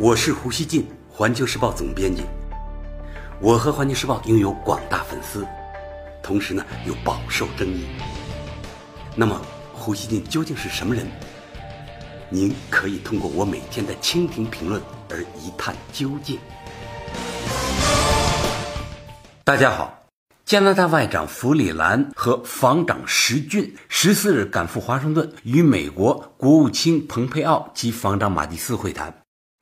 我是胡锡进，环球时报总编辑。我和环球时报拥有广大粉丝，同时呢又饱受争议。那么，胡锡进究竟是什么人？您可以通过我每天的蜻蜓评论而一探究竟。大家好，加拿大外长弗里兰和防长石俊十四日赶赴华盛顿，与美国国务卿蓬佩奥及防长马蒂斯会谈。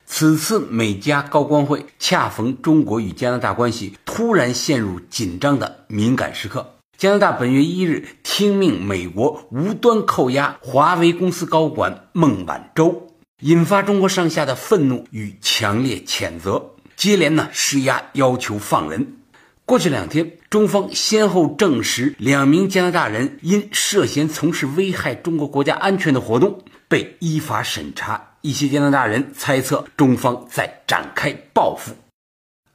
此次美加高官会恰逢中国与加拿大关系突然陷入紧张的敏感时刻。加拿大本月一日听命美国无端扣押华为公司高管孟晚舟，引发中国上下的愤怒与强烈谴责，接连呢施压要求放人。过去两天，中方先后证实两名加拿大人因涉嫌从事危害中国国家安全的活动被依法审查。一些加拿大人猜测中方在展开报复。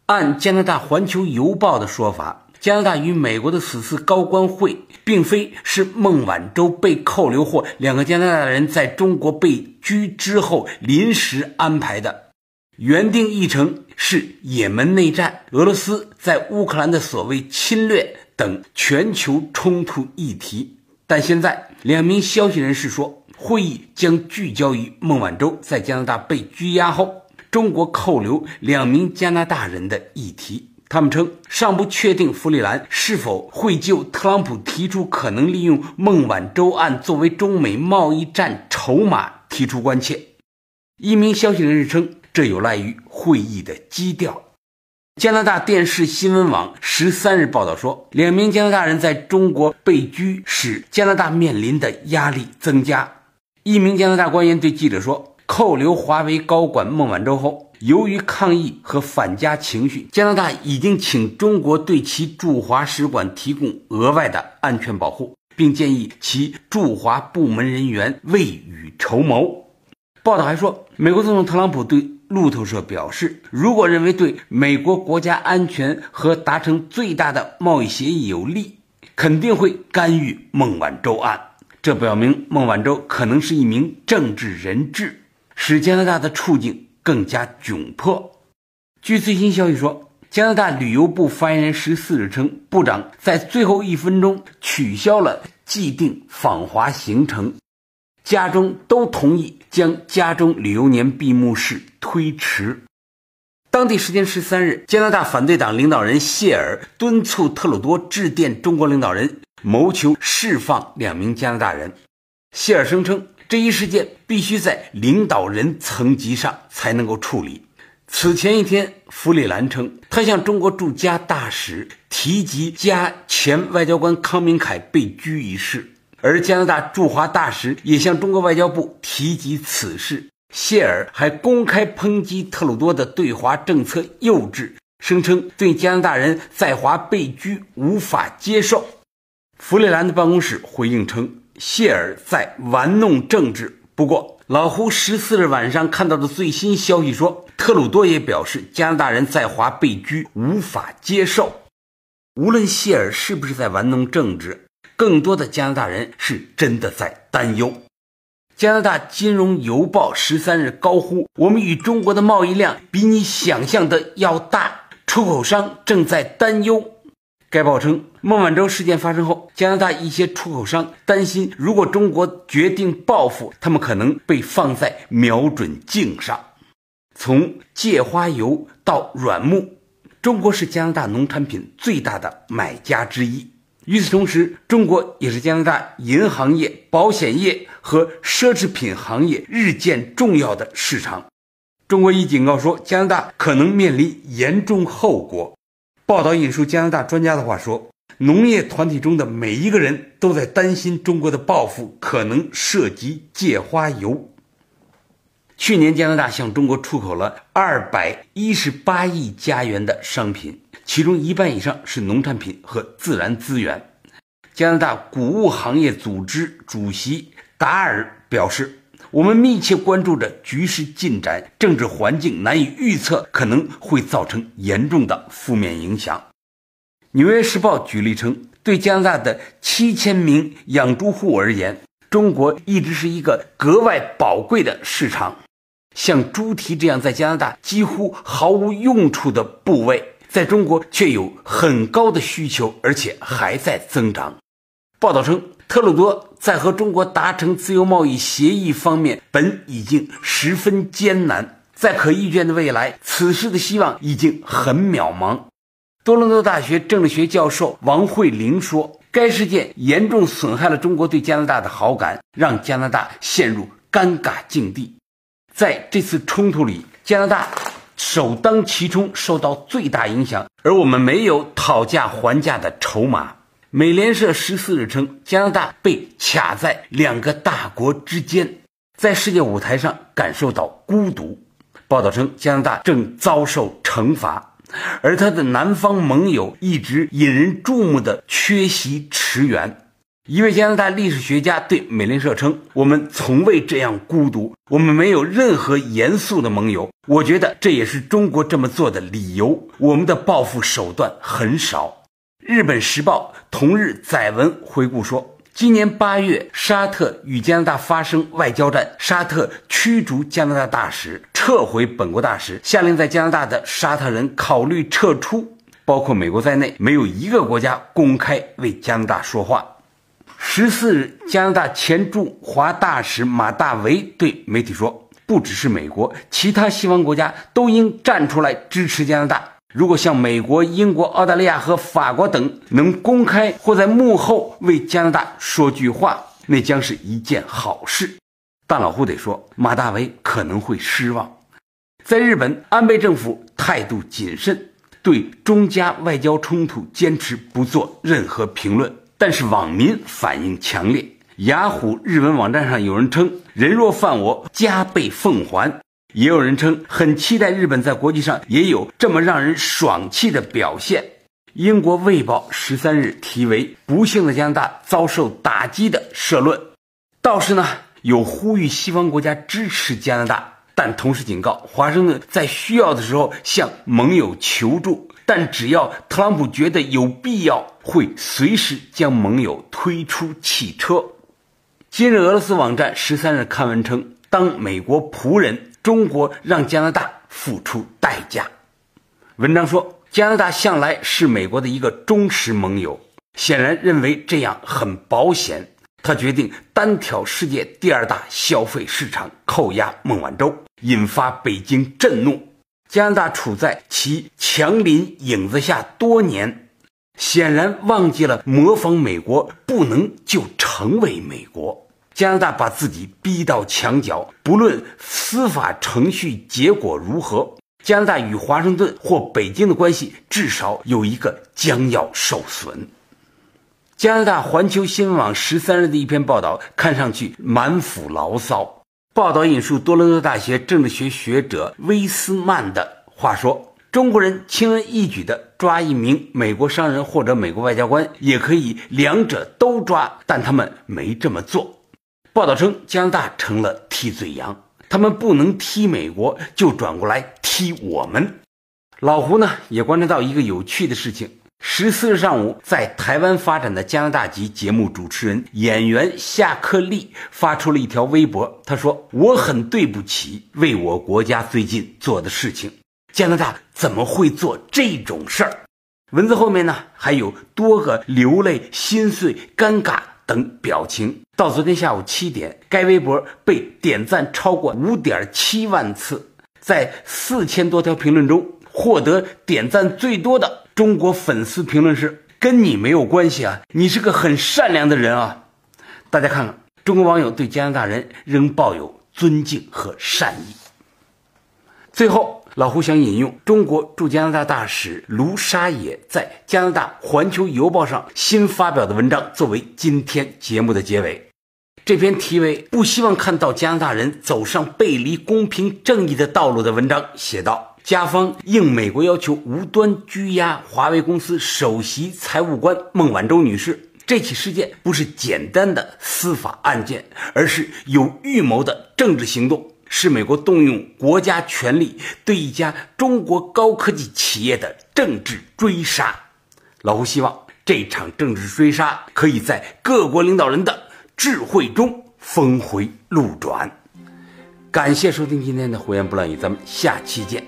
按加拿大《环球邮报》的说法，加拿大与美国的此次高官会，并非是孟晚舟被扣留或两个加拿大人在中国被拘之后临时安排的。原定议程是也门内战、俄罗斯在乌克兰的所谓侵略等全球冲突议题，但现在两名消息人士说。会议将聚焦于孟晚舟在加拿大被拘押后，中国扣留两名加拿大人的议题。他们称尚不确定弗里兰是否会就特朗普提出可能利用孟晚舟案作为中美贸易战筹码提出关切。一名消息人士称，这有赖于会议的基调。加拿大电视新闻网十三日报道说，两名加拿大人在中国被拘，使加拿大面临的压力增加。一名加拿大官员对记者说：“扣留华为高管孟晚舟后，由于抗议和反加情绪，加拿大已经请中国对其驻华使馆提供额外的安全保护，并建议其驻华部门人员未雨绸缪。”报道还说，美国总统特朗普对路透社表示：“如果认为对美国国家安全和达成最大的贸易协议有利，肯定会干预孟晚舟案。”这表明孟晚舟可能是一名政治人质，使加拿大的处境更加窘迫。据最新消息说，加拿大旅游部发言人十四日称，部长在最后一分钟取消了既定访华行程，家中都同意将家中旅游年闭幕式推迟。当地时间十三日，加拿大反对党领导人谢尔敦促特鲁多致电中国领导人。谋求释放两名加拿大人，谢尔声称这一事件必须在领导人层级上才能够处理。此前一天，弗里兰称他向中国驻加大使提及加前外交官康明凯被拘一事，而加拿大驻华大使也向中国外交部提及此事。谢尔还公开抨击特鲁多的对华政策幼稚，声称对加拿大人在华被拘无法接受。弗里兰的办公室回应称，谢尔在玩弄政治。不过，老胡十四日晚上看到的最新消息说，特鲁多也表示加拿大人在华被拘无法接受。无论谢尔是不是在玩弄政治，更多的加拿大人是真的在担忧。加拿大金融邮报十三日高呼：“我们与中国的贸易量比你想象的要大，出口商正在担忧。”该报称，孟晚舟事件发生后，加拿大一些出口商担心，如果中国决定报复，他们可能被放在瞄准镜上。从芥花油到软木，中国是加拿大农产品最大的买家之一。与此同时，中国也是加拿大银行业、保险业和奢侈品行业日渐重要的市场。中国已警告说，加拿大可能面临严重后果。报道引述加拿大专家的话说：“农业团体中的每一个人都在担心中国的报复可能涉及芥花油。”去年，加拿大向中国出口了二百一十八亿加元的商品，其中一半以上是农产品和自然资源。加拿大谷物行业组织主席达尔表示。我们密切关注着局势进展，政治环境难以预测，可能会造成严重的负面影响。《纽约时报》举例称，对加拿大的七千名养猪户而言，中国一直是一个格外宝贵的市场。像猪蹄这样在加拿大几乎毫无用处的部位，在中国却有很高的需求，而且还在增长。报道称，特鲁多在和中国达成自由贸易协议方面本已经十分艰难，在可预见的未来，此事的希望已经很渺茫。多伦多大学政治学教授王慧玲说：“该事件严重损害了中国对加拿大的好感，让加拿大陷入尴尬境地。”在这次冲突里，加拿大首当其冲，受到最大影响，而我们没有讨价还价的筹码。美联社十四日称，加拿大被卡在两个大国之间，在世界舞台上感受到孤独。报道称，加拿大正遭受惩罚，而他的南方盟友一直引人注目的缺席驰援。一位加拿大历史学家对美联社称：“我们从未这样孤独，我们没有任何严肃的盟友。我觉得这也是中国这么做的理由。我们的报复手段很少。”日本时报同日载文回顾说：“今年八月，沙特与加拿大发生外交战，沙特驱逐加拿大大使，撤回本国大使，下令在加拿大的沙特人考虑撤出。包括美国在内，没有一个国家公开为加拿大说话。”十四日，加拿大前驻华大使马大维对媒体说：“不只是美国，其他西方国家都应站出来支持加拿大。如果像美国、英国、澳大利亚和法国等能公开或在幕后为加拿大说句话，那将是一件好事。”但老胡得说，马大维可能会失望。在日本，安倍政府态度谨慎，对中加外交冲突坚持不做任何评论。但是网民反应强烈，雅虎日文网站上有人称“人若犯我，加倍奉还”，也有人称很期待日本在国际上也有这么让人爽气的表现。英国《卫报》十三日题为“不幸的加拿大遭受打击”的社论，倒是呢有呼吁西方国家支持加拿大，但同时警告华盛顿在需要的时候向盟友求助。但只要特朗普觉得有必要，会随时将盟友推出汽车。今日俄罗斯网站十三日刊文称，当美国仆人，中国让加拿大付出代价。文章说，加拿大向来是美国的一个忠实盟友，显然认为这样很保险。他决定单挑世界第二大消费市场，扣押孟晚舟，引发北京震怒。加拿大处在其强邻影子下多年，显然忘记了模仿美国不能就成为美国。加拿大把自己逼到墙角，不论司法程序结果如何，加拿大与华盛顿或北京的关系至少有一个将要受损。加拿大环球新闻网十三日的一篇报道看上去满腹牢骚。报道引述多伦多大学政治学学者威斯曼的话说：“中国人轻而易举地抓一名美国商人或者美国外交官，也可以两者都抓，但他们没这么做。”报道称，加拿大成了替罪羊，他们不能踢美国，就转过来踢我们。老胡呢，也观察到一个有趣的事情。十四日上午，在台湾发展的加拿大籍节目主持人、演员夏克立发出了一条微博。他说：“我很对不起为我国家最近做的事情。加拿大怎么会做这种事儿？”文字后面呢，还有多个流泪、心碎、尴尬等表情。到昨天下午七点，该微博被点赞超过五点七万次，在四千多条评论中，获得点赞最多的。中国粉丝评论是跟你没有关系啊，你是个很善良的人啊。大家看看，中国网友对加拿大人仍抱有尊敬和善意。最后，老胡想引用中国驻加拿大大使卢沙野在加拿大《环球邮报》上新发表的文章，作为今天节目的结尾。这篇题为《不希望看到加拿大人走上背离公平正义的道路》的文章写道。加方应美国要求无端拘押华为公司首席财务官孟晚舟女士，这起事件不是简单的司法案件，而是有预谋的政治行动，是美国动用国家权力对一家中国高科技企业的政治追杀。老胡希望这场政治追杀可以在各国领导人的智慧中峰回路转。感谢收听今天的胡言不乱语，咱们下期见。